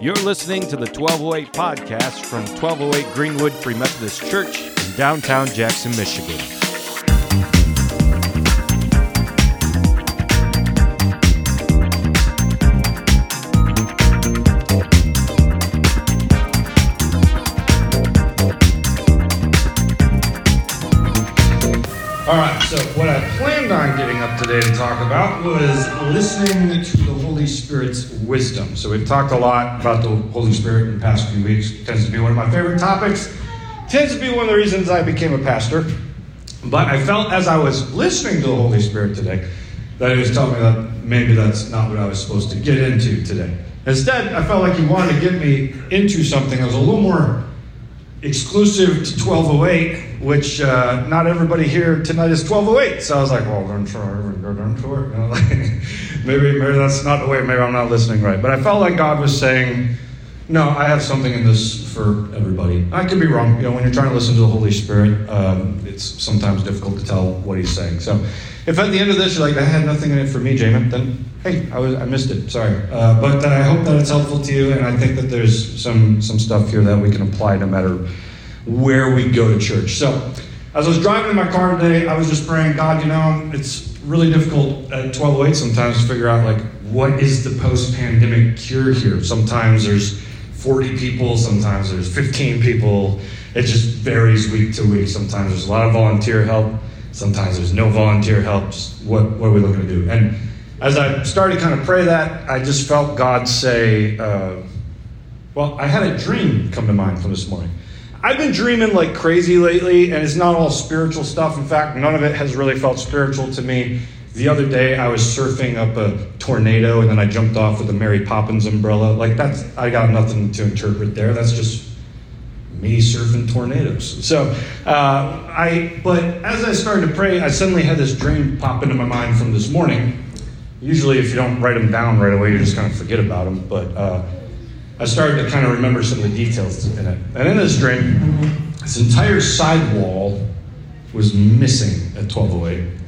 You're listening to the 1208 podcast from 1208 Greenwood Free Methodist Church in downtown Jackson, Michigan. All right, so what I planned on getting up today to talk about was listening to the Holy Spirit's wisdom. So we've talked a lot about the Holy Spirit in the past few weeks. It tends to be one of my favorite topics. Tends to be one of the reasons I became a pastor. But I felt as I was listening to the Holy Spirit today that he was telling me that maybe that's not what I was supposed to get into today. Instead, I felt like he wanted to get me into something that was a little more exclusive to 1208, which uh, not everybody here tonight is 1208. So I was like, well, then sure, go down to it. Maybe, maybe that's not the way, maybe I'm not listening right. But I felt like God was saying, no, I have something in this for everybody. I could be wrong. You know, when you're trying to listen to the Holy Spirit, um, it's sometimes difficult to tell what He's saying. So if at the end of this you're like, that had nothing in it for me, Jamin, then hey, I, was, I missed it. Sorry. Uh, but I hope that it's helpful to you, and I think that there's some, some stuff here that we can apply no matter where we go to church. So as I was driving in my car today, I was just praying, God, you know, it's really difficult at 1208 sometimes to figure out, like, what is the post pandemic cure here? Sometimes there's 40 people, sometimes there's 15 people. It just varies week to week. Sometimes there's a lot of volunteer help, sometimes there's no volunteer help. Just what, what are we looking to do? And as I started to kind of pray that, I just felt God say, uh, well, I had a dream come to mind from this morning. I've been dreaming like crazy lately, and it's not all spiritual stuff. In fact, none of it has really felt spiritual to me. The other day, I was surfing up a tornado, and then I jumped off with a Mary Poppins umbrella. Like that's, I got nothing to interpret there. That's just me surfing tornadoes. So, uh, I. But as I started to pray, I suddenly had this dream pop into my mind from this morning. Usually, if you don't write them down right away, you just kind of forget about them. But uh, I started to kind of remember some of the details in it. And in this dream, this entire sidewall was missing at 1208.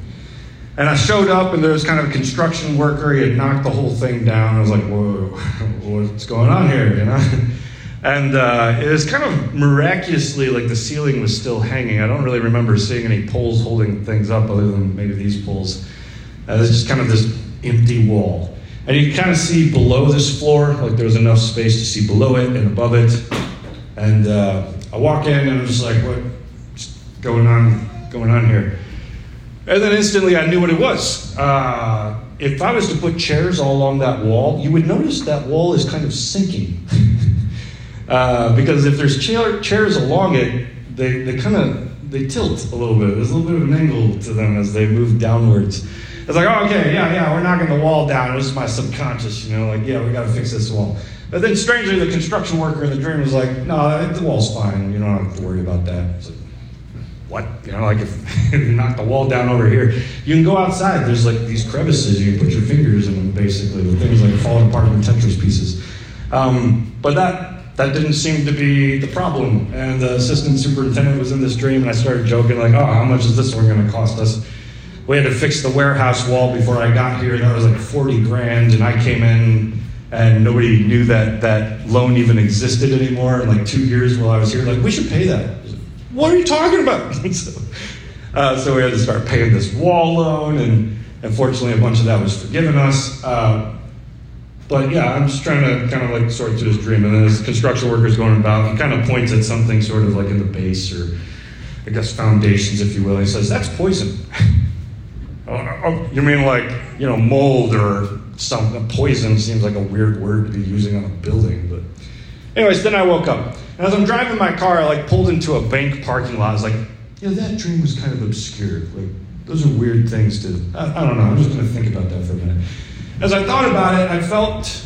And I showed up, and there was kind of a construction worker. He had knocked the whole thing down. I was like, whoa, what's going on here, you know? And uh, it was kind of miraculously like the ceiling was still hanging. I don't really remember seeing any poles holding things up other than maybe these poles. Uh, there's just kind of this empty wall. And you kind of see below this floor, like there was enough space to see below it and above it. And uh, I walk in and I'm just like, what's going on, going on here? And then instantly I knew what it was. Uh, if I was to put chairs all along that wall, you would notice that wall is kind of sinking. uh, because if there's chair, chairs along it, they, they kind of they tilt a little bit. There's a little bit of an angle to them as they move downwards. It's like, oh, okay, yeah, yeah, we're knocking the wall down. It was my subconscious, you know, like, yeah, we got to fix this wall. But then, strangely, the construction worker in the dream was like, no, the wall's fine. You don't have to worry about that. Like, what? You know, like if, if you knock the wall down over here, you can go outside. There's like these crevices. You can put your fingers in basically. The things like falling apart in Tetris pieces. Um, but that that didn't seem to be the problem. And the assistant superintendent was in this dream, and I started joking, like, oh, how much is this one going to cost us? We had to fix the warehouse wall before I got here. And that was like 40 grand, and I came in and nobody knew that that loan even existed anymore. In like two years while I was here, like, we should pay that. What are you talking about? so, uh, so we had to start paying this wall loan, and unfortunately, a bunch of that was forgiven us. Uh, but yeah, I'm just trying to kind of like sort through this dream. And then as construction worker's going about, he kind of points at something sort of like in the base or I guess foundations, if you will. He says, That's poison. Oh, oh, oh, you mean like, you know, mold or something? Poison seems like a weird word to be using on a building. But, anyways, then I woke up. And as I'm driving my car, I like pulled into a bank parking lot. I was like, know, that dream was kind of obscure. Like, those are weird things to, I, I don't know. I'm just going to think about that for a minute. As I thought about it, I felt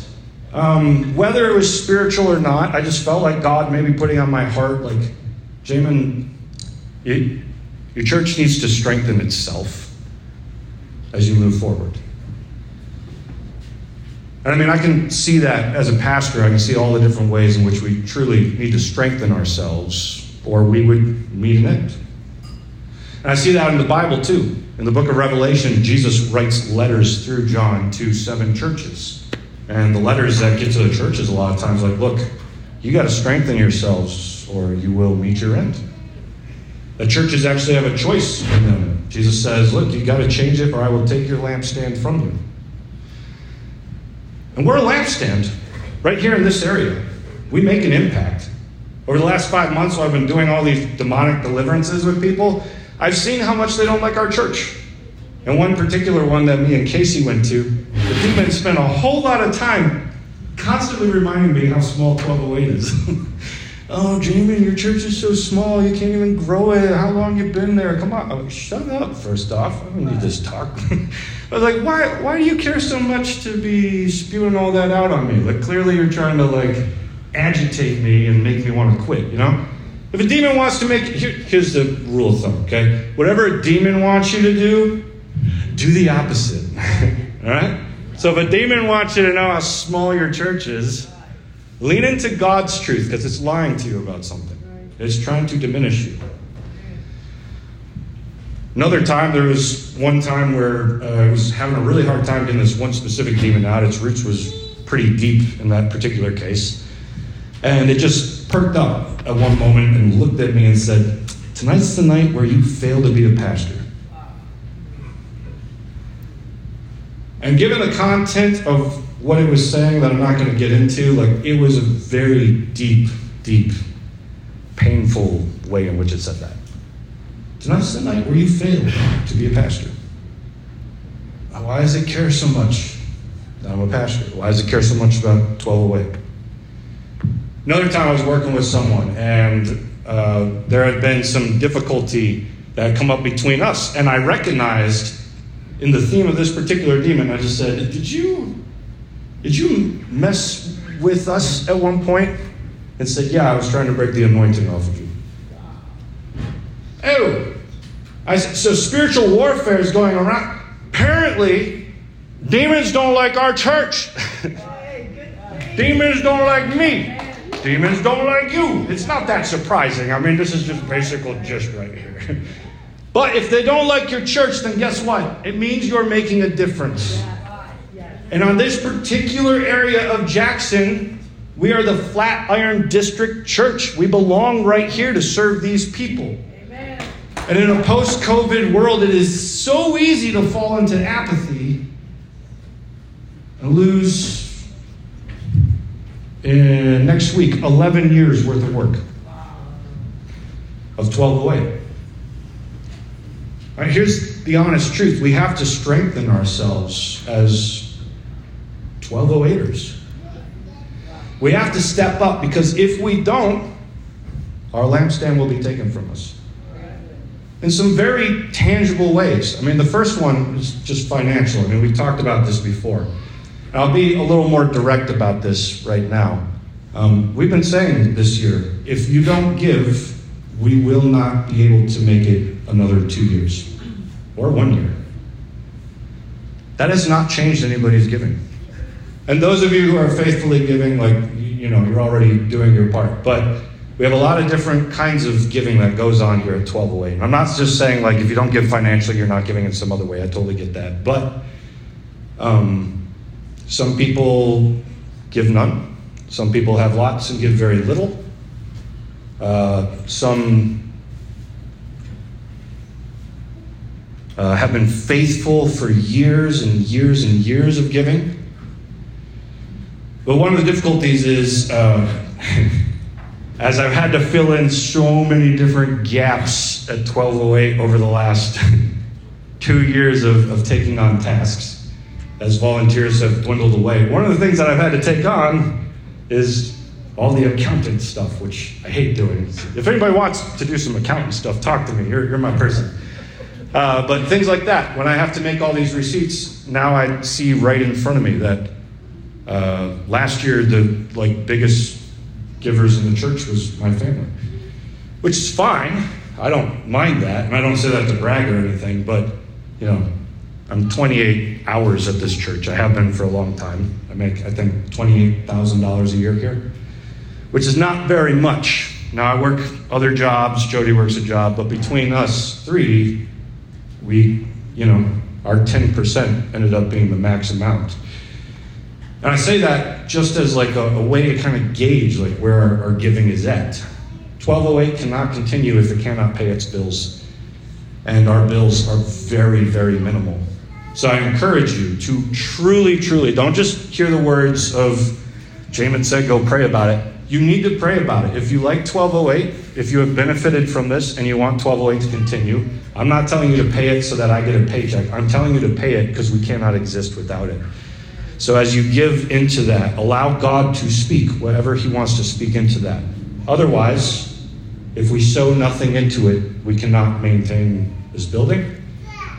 um, whether it was spiritual or not, I just felt like God maybe putting on my heart, like, Jamin, you, your church needs to strengthen itself as you move forward. And I mean, I can see that as a pastor, I can see all the different ways in which we truly need to strengthen ourselves, or we would meet an end. And I see that in the Bible too. In the book of Revelation, Jesus writes letters through John to seven churches. And the letters that get to the churches a lot of times, like, look, you got to strengthen yourselves or you will meet your end. The churches actually have a choice in them. Jesus says, look, you got to change it or I will take your lampstand from you. And we're a lampstand right here in this area. We make an impact. Over the last five months, while I've been doing all these demonic deliverances with people, I've seen how much they don't like our church. And one particular one that me and Casey went to, the demon spent a whole lot of time constantly reminding me how small 1208 is. oh, Jamie, your church is so small, you can't even grow it. How long you been there? Come on. Oh, shut up, first off. I don't need this talk. I was like, why, why do you care so much to be spewing all that out on me? Like, clearly you're trying to, like, agitate me and make me want to quit, you know? If a demon wants to make, here, here's the rule of thumb, okay? Whatever a demon wants you to do, do the opposite, all right? So if a demon wants you to know how small your church is, lean into God's truth because it's lying to you about something. It's trying to diminish you. Another time, there was one time where uh, I was having a really hard time getting this one specific demon out. Its roots was pretty deep in that particular case. And it just perked up at one moment and looked at me and said, Tonight's the night where you fail to be a pastor. And given the content of what it was saying that I'm not going to get into, like it was a very deep, deep, painful way in which it said that. Tonight's the night where you failed to be a pastor. Why does it care so much that I'm a pastor? Why does it care so much about 1208? Another time I was working with someone, and uh, there had been some difficulty that had come up between us, and I recognized in the theme of this particular demon, I just said, "Did you, did you mess with us at one point?" And said, "Yeah, I was trying to break the anointing off of you." Oh, I said, so spiritual warfare is going around. Apparently, demons don't like our church. demons don't like me. Demons don't like you. It's not that surprising. I mean, this is just basic gist right here. But if they don't like your church, then guess what? It means you're making a difference. And on this particular area of Jackson, we are the Flatiron District Church. We belong right here to serve these people. And in a post COVID world, it is so easy to fall into apathy and lose, in next week, 11 years worth of work of 12 away. Right, here's the honest truth we have to strengthen ourselves as 1208ers. We have to step up because if we don't, our lampstand will be taken from us. In some very tangible ways. I mean, the first one is just financial. I mean, we talked about this before. And I'll be a little more direct about this right now. Um, we've been saying this year if you don't give, we will not be able to make it another two years or one year. That has not changed anybody's giving. And those of you who are faithfully giving, like, you know, you're already doing your part. But we have a lot of different kinds of giving that goes on here at 1208. I'm not just saying, like, if you don't give financially, you're not giving in some other way. I totally get that. But um, some people give none, some people have lots and give very little. Uh, some uh, have been faithful for years and years and years of giving. But one of the difficulties is, uh, as I've had to fill in so many different gaps at 1208 over the last two years of, of taking on tasks, as volunteers have dwindled away, one of the things that I've had to take on is all the accountant stuff, which I hate doing. If anybody wants to do some accountant stuff, talk to me. You're, you're my person. Uh, but things like that, when I have to make all these receipts, now I see right in front of me that uh, last year the like biggest givers in the church was my family, which is fine. I don't mind that, and I don't say that to brag or anything. But you know, I'm 28 hours at this church. I have been for a long time. I make I think $28,000 a year here, which is not very much. Now I work other jobs. Jody works a job, but between us three, we, you know, our 10% ended up being the max amount. And I say that just as like a, a way to kind of gauge like where our, our giving is at. 1208 cannot continue if it cannot pay its bills. And our bills are very, very minimal. So I encourage you to truly, truly, don't just hear the words of Jamin said, go pray about it. You need to pray about it. If you like 1208, if you have benefited from this and you want 1208 to continue, I'm not telling you to pay it so that I get a paycheck. I'm telling you to pay it because we cannot exist without it. So as you give into that, allow God to speak whatever He wants to speak into that. Otherwise, if we sow nothing into it, we cannot maintain this building.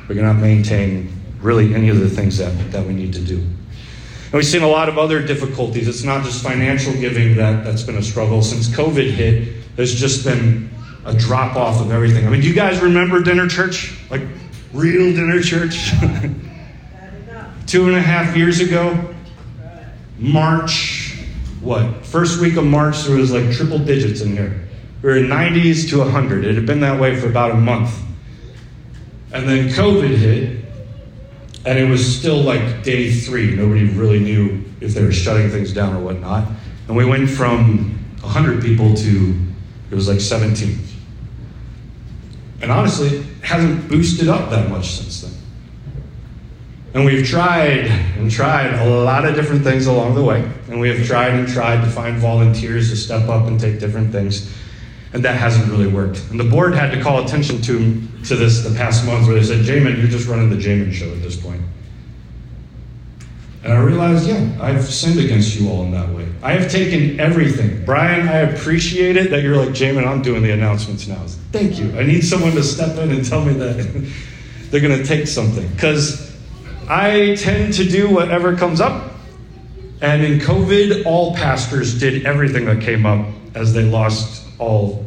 We cannot maintain really any of the things that, that we need to do. And we've seen a lot of other difficulties. It's not just financial giving that, that's been a struggle. Since COVID hit, there's just been a drop off of everything. I mean, do you guys remember dinner church? Like real dinner church? Two and a half years ago, March, what? First week of March, there was like triple digits in here. We were in 90s to 100. It had been that way for about a month. And then COVID hit, and it was still like day three. Nobody really knew if they were shutting things down or whatnot. And we went from 100 people to, it was like 17. And honestly, it hasn't boosted up that much since then. And we've tried and tried a lot of different things along the way. And we have tried and tried to find volunteers to step up and take different things. And that hasn't really worked. And the board had to call attention to, to this the past month where they said, Jamin, you're just running the Jamin show at this point. And I realized, yeah, I've sinned against you all in that way. I have taken everything. Brian, I appreciate it that you're like, Jamin, I'm doing the announcements now. Thank you. I need someone to step in and tell me that they're going to take something. Because I tend to do whatever comes up. And in COVID, all pastors did everything that came up as they lost all,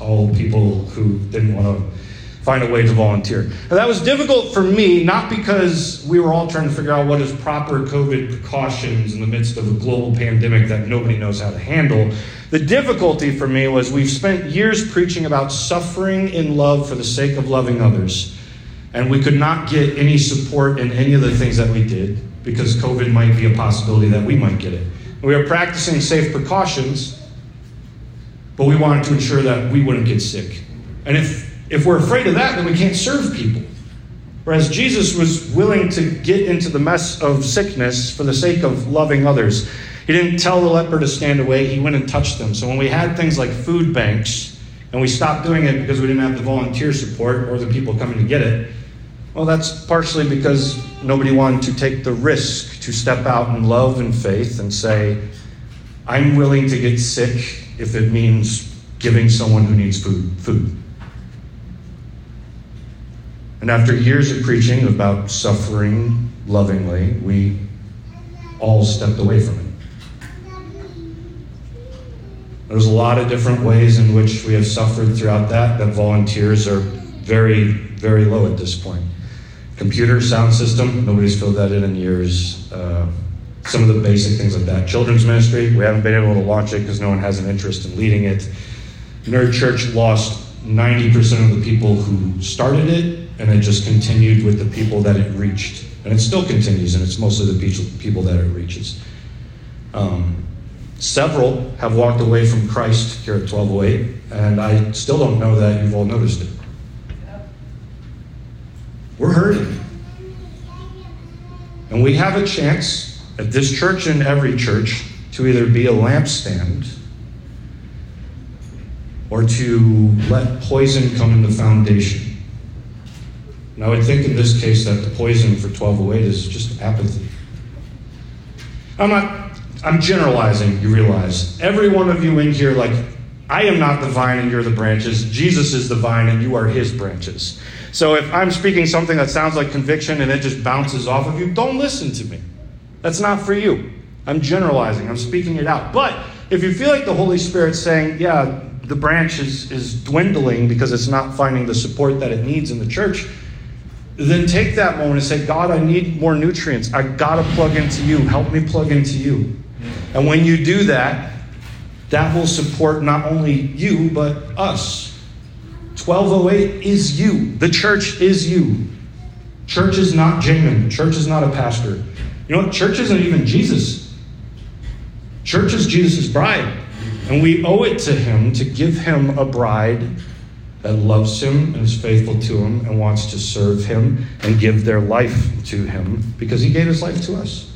all people who didn't want to find a way to volunteer. That was difficult for me, not because we were all trying to figure out what is proper COVID precautions in the midst of a global pandemic that nobody knows how to handle. The difficulty for me was we've spent years preaching about suffering in love for the sake of loving others. And we could not get any support in any of the things that we did because COVID might be a possibility that we might get it. We were practicing safe precautions but we wanted to ensure that we wouldn't get sick. And if, if we're afraid of that, then we can't serve people. Whereas Jesus was willing to get into the mess of sickness for the sake of loving others. He didn't tell the leper to stand away, he went and touched them. So when we had things like food banks, and we stopped doing it because we didn't have the volunteer support or the people coming to get it, well, that's partially because nobody wanted to take the risk to step out in love and faith and say, I'm willing to get sick if it means giving someone who needs food food. And after years of preaching about suffering lovingly, we all stepped away from it. There's a lot of different ways in which we have suffered throughout that, that volunteers are very, very low at this point. Computer sound system, nobody's filled that in in years. Uh, some of the basic things like that. Children's ministry, we haven't been able to launch it because no one has an interest in leading it. Nerd Church lost 90% of the people who started it, and it just continued with the people that it reached. And it still continues, and it's mostly the people that it reaches. Um, several have walked away from Christ here at 1208, and I still don't know that you've all noticed it. We're hurting. And we have a chance at this church and every church to either be a lampstand or to let poison come in the foundation. And I would think in this case that the poison for 1208 is just apathy. I'm not, I'm generalizing, you realize. Every one of you in here, like, I am not the vine and you're the branches. Jesus is the vine and you are his branches. So if I'm speaking something that sounds like conviction and it just bounces off of you, don't listen to me. That's not for you. I'm generalizing, I'm speaking it out. But if you feel like the Holy Spirit's saying, yeah, the branch is, is dwindling because it's not finding the support that it needs in the church, then take that moment and say, God, I need more nutrients. I got to plug into you. Help me plug into you. And when you do that, that will support not only you, but us. 1208 is you. The church is you. Church is not Jamin. Church is not a pastor. You know? Church isn't even Jesus. Church is Jesus' bride, and we owe it to him to give him a bride that loves him and is faithful to him and wants to serve him and give their life to him because he gave his life to us.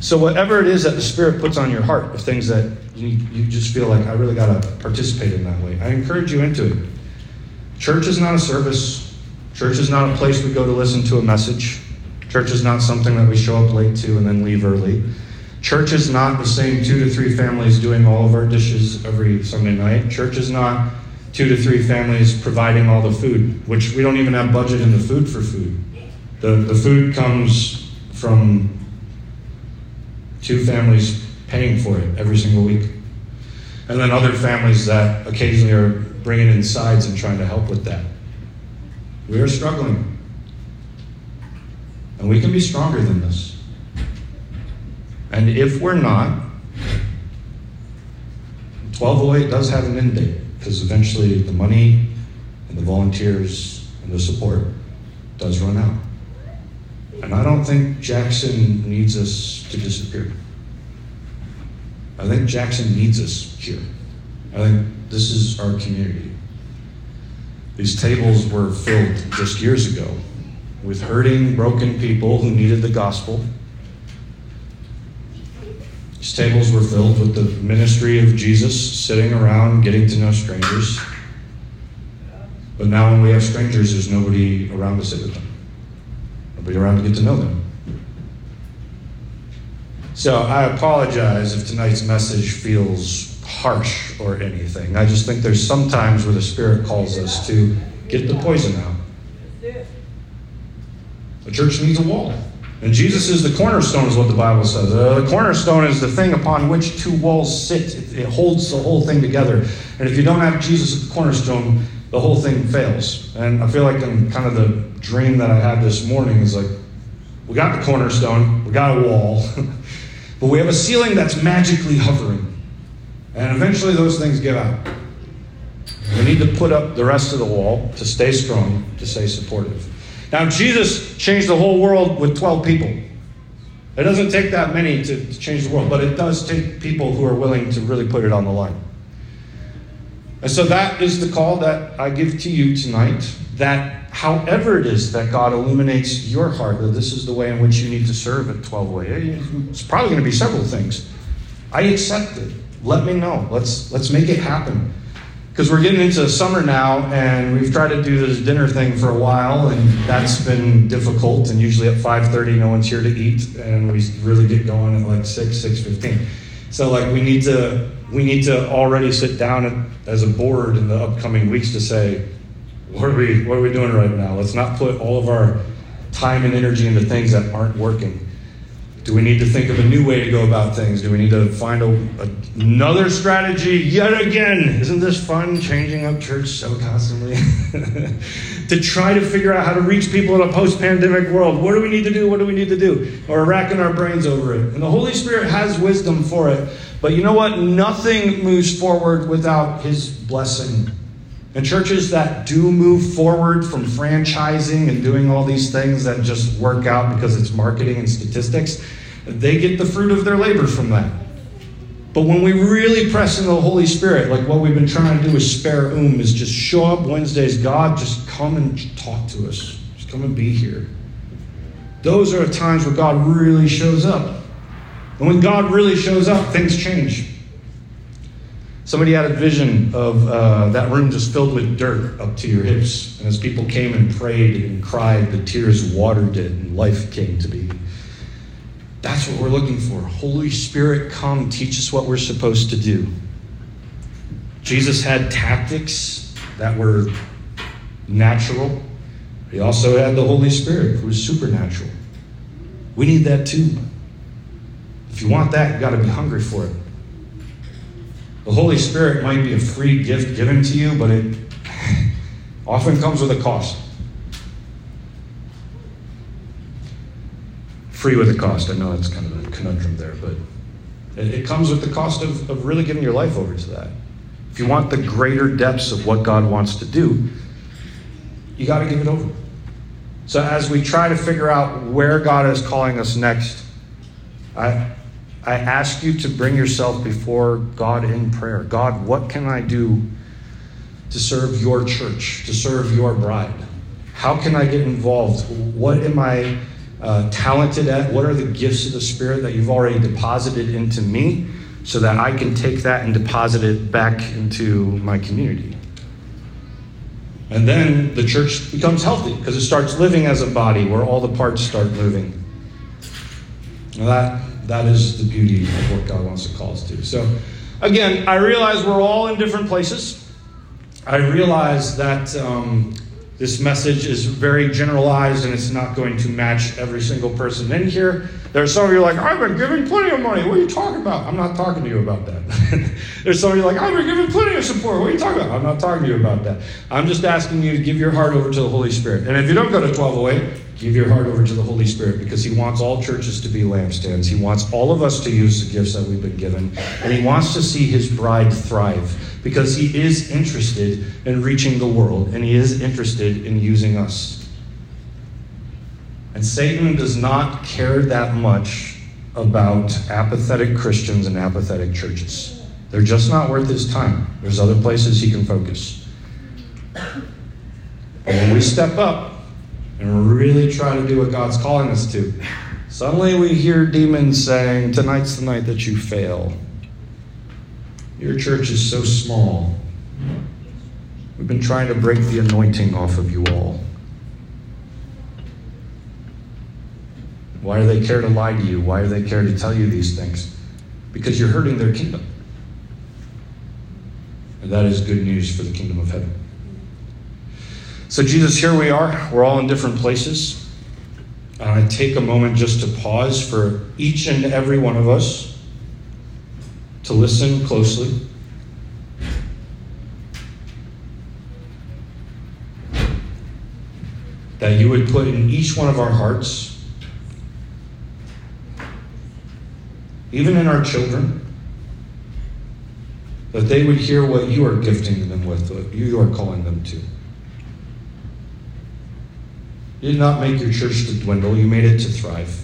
So, whatever it is that the Spirit puts on your heart, of things that you, you just feel like, I really got to participate in that way, I encourage you into it. Church is not a service, church is not a place we go to listen to a message, church is not something that we show up late to and then leave early. Church is not the same two to three families doing all of our dishes every Sunday night. Church is not two to three families providing all the food, which we don't even have budget in the food for food. The, the food comes from two families paying for it every single week. And then other families that occasionally are bringing in sides and trying to help with that. We are struggling. And we can be stronger than this. And if we're not, 1208 does have an end date because eventually the money and the volunteers and the support does run out. And I don't think Jackson needs us to disappear. I think Jackson needs us here. I think this is our community. These tables were filled just years ago with hurting, broken people who needed the gospel these tables were filled with the ministry of Jesus sitting around getting to know strangers. But now, when we have strangers, there's nobody around to sit with them, nobody around to get to know them. So, I apologize if tonight's message feels harsh or anything. I just think there's some times where the Spirit calls us to get the poison out. The church needs a wall. And Jesus is the cornerstone, is what the Bible says. Uh, the cornerstone is the thing upon which two walls sit, it, it, holds the whole thing together. And if you don't have Jesus at the cornerstone, the whole thing fails. And I feel like in kind of the dream that I had this morning is like, we got the cornerstone, we got a wall, but we have a ceiling that's magically hovering. And eventually those things give out. We need to put up the rest of the wall to stay strong, to stay supportive. Now, Jesus changed the whole world with 12 people. It doesn't take that many to change the world, but it does take people who are willing to really put it on the line. And so that is the call that I give to you tonight that however it is that God illuminates your heart, that this is the way in which you need to serve at 12 way. It's probably going to be several things. I accept it. Let me know. Let's let's make it happen. Because we're getting into summer now and we've tried to do this dinner thing for a while and that's been difficult and usually at 5.30 no one's here to eat and we really get going at like 6 6.15 so like we need to we need to already sit down as a board in the upcoming weeks to say what are we what are we doing right now? Let's not put all of our time and energy into things that aren't working do we need to think of a new way to go about things? Do we need to find a, another strategy yet again? Isn't this fun, changing up church so constantly? to try to figure out how to reach people in a post pandemic world. What do we need to do? What do we need to do? Or racking our brains over it. And the Holy Spirit has wisdom for it. But you know what? Nothing moves forward without His blessing. And churches that do move forward from franchising and doing all these things that just work out because it's marketing and statistics, they get the fruit of their labor from that. But when we really press into the Holy Spirit, like what we've been trying to do with Spare Um, is just show up Wednesdays, God, just come and talk to us. Just come and be here. Those are the times where God really shows up. And when God really shows up, things change. Somebody had a vision of uh, that room just filled with dirt up to your hips. And as people came and prayed and cried, the tears watered it and life came to be. That's what we're looking for. Holy Spirit, come teach us what we're supposed to do. Jesus had tactics that were natural. He also had the Holy Spirit, who was supernatural. We need that too. If you want that, you've got to be hungry for it. The Holy Spirit might be a free gift given to you, but it often comes with a cost. Free with a cost. I know that's kind of a conundrum there, but it, comes with the cost of, of really giving your life over to that. If you want the greater depths of what God wants to do, you got to give it over. So, as we try to figure out where God is calling us next, I, I ask you to bring yourself before God in prayer. God, what can I do to serve your church, to serve your bride? How can I get involved? What am I uh, talented at? What are the gifts of the Spirit that you've already deposited into me so that I can take that and deposit it back into my community? And then the church becomes healthy because it starts living as a body where all the parts start moving. And that, that is the beauty of what God wants to call us to. So, again, I realize we're all in different places. I realize that um, this message is very generalized and it's not going to match every single person in here. There are some of you like, I've been giving plenty of money. What are you talking about? I'm not talking to you about that. There's some of you like, I've been giving plenty of support. What are you talking about? I'm not talking to you about that. I'm just asking you to give your heart over to the Holy Spirit. And if you don't go to 1208, give your heart over to the Holy Spirit because He wants all churches to be lampstands. He wants all of us to use the gifts that we've been given. And He wants to see His bride thrive because he is interested in reaching the world and he is interested in using us. And Satan does not care that much about apathetic Christians and apathetic churches. They're just not worth his time. There's other places he can focus. But when we step up and really try to do what God's calling us to, suddenly we hear demons saying, Tonight's the night that you fail. Your church is so small. We've been trying to break the anointing off of you all. Why do they care to lie to you? Why do they care to tell you these things? Because you're hurting their kingdom. And that is good news for the kingdom of heaven. So, Jesus, here we are. We're all in different places. And I take a moment just to pause for each and every one of us to listen closely. That you would put in each one of our hearts, even in our children, that they would hear what you are gifting them with, what you are calling them to. You did not make your church to dwindle, you made it to thrive.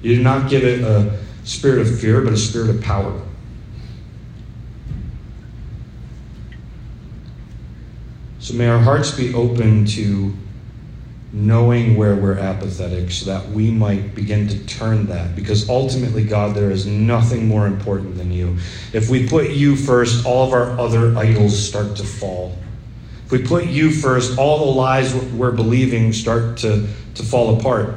You did not give it a spirit of fear, but a spirit of power. So may our hearts be open to knowing where we're apathetic so that we might begin to turn that. Because ultimately, God, there is nothing more important than you. If we put you first, all of our other idols start to fall. We put you first, all the lies we're believing start to, to fall apart.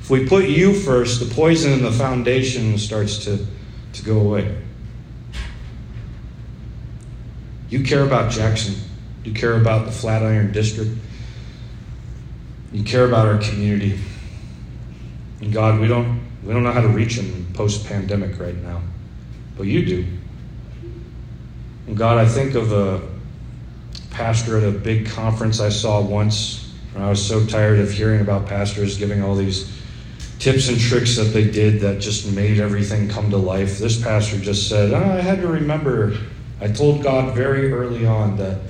If we put you first, the poison in the foundation starts to, to go away. You care about Jackson. You care about the Flatiron District. You care about our community. And God, we don't, we don't know how to reach them post pandemic right now, but you do. And God, I think of a pastor at a big conference I saw once. And I was so tired of hearing about pastors giving all these tips and tricks that they did that just made everything come to life. This pastor just said, oh, I had to remember, I told God very early on that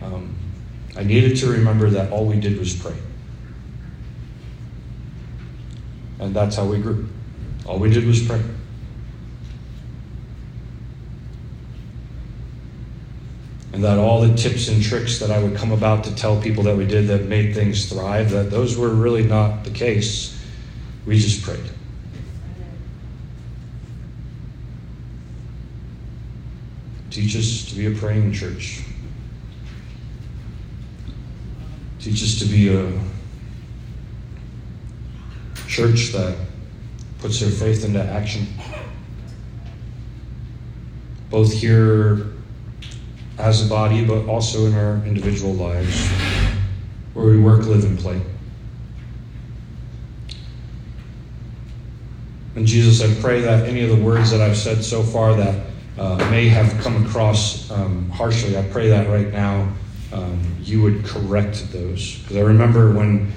um, I needed to remember that all we did was pray. And that's how we grew. All we did was pray. And that all the tips and tricks that I would come about to tell people that we did that made things thrive, that those were really not the case. We just prayed. Teach us to be a praying church. Teach us to be a church that puts their faith into action, both here as a body, but also in our individual lives, where we work, live, and play. And Jesus, I pray that any of the words that I've said so far that uh, may have come across um, harshly, I pray that right now um, you would correct those. Because I remember when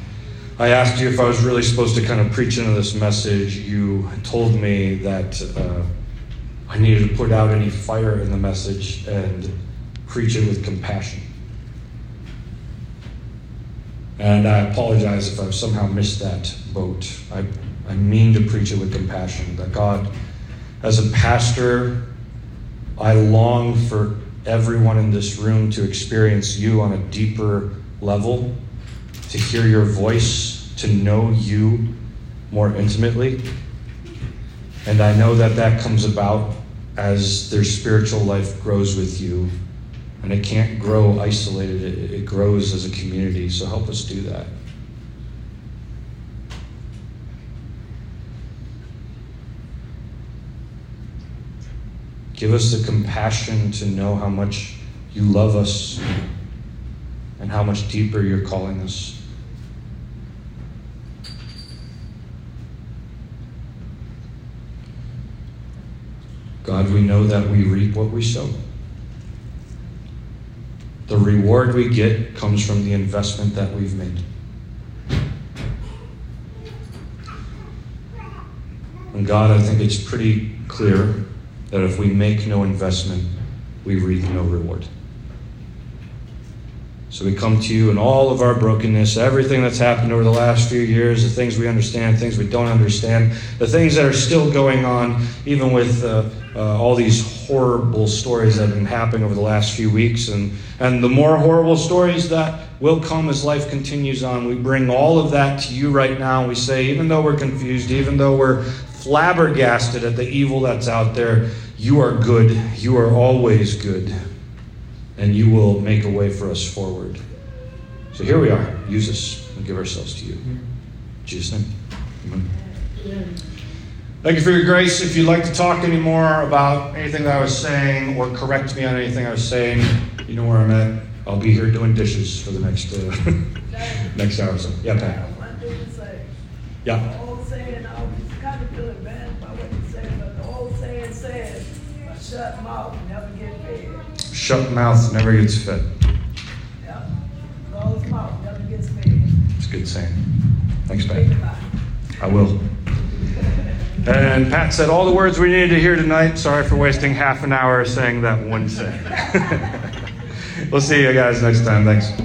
I asked you if I was really supposed to kind of preach into this message, you told me that uh, I needed to put out any fire in the message and preach it with compassion. And I apologize if I've somehow missed that boat. I, I mean to preach it with compassion that God, as a pastor, I long for everyone in this room to experience you on a deeper level, to hear your voice, to know you more intimately. And I know that that comes about as their spiritual life grows with you. And it can't grow isolated, it, it grows as a community. So help us do that. Give us the compassion to know how much you love us and how much deeper you're calling us. God, we know that we reap what we sow. The reward we get comes from the investment that we've made. And God, I think it's pretty clear that if we make no investment, we reap no reward. So we come to you in all of our brokenness, everything that's happened over the last few years, the things we understand, things we don't understand, the things that are still going on, even with uh, uh, all these horrible stories that have been happening over the last few weeks, and, and the more horrible stories that will come as life continues on. We bring all of that to you right now. We say, even though we're confused, even though we're flabbergasted at the evil that's out there, you are good. You are always good and you will make a way for us forward. So here we are. Use us and give ourselves to you. In Jesus' name. Amen. Thank you for your grace. If you'd like to talk any more about anything that I was saying or correct me on anything I was saying, you know where I'm at. I'll be here doing dishes for the next uh, next hour or so. Yeah, Pat. Yeah. The old saying, I was kind of feeling bad what you said, but the old saying says, shut mouth never get fed shut mouth never gets fed. Yeah. Closed mouth never gets fed. It's a good saying. Thanks, Pat. I will. And Pat said all the words we needed to hear tonight. Sorry for wasting half an hour saying that one saying. we'll see you guys next time. Thanks.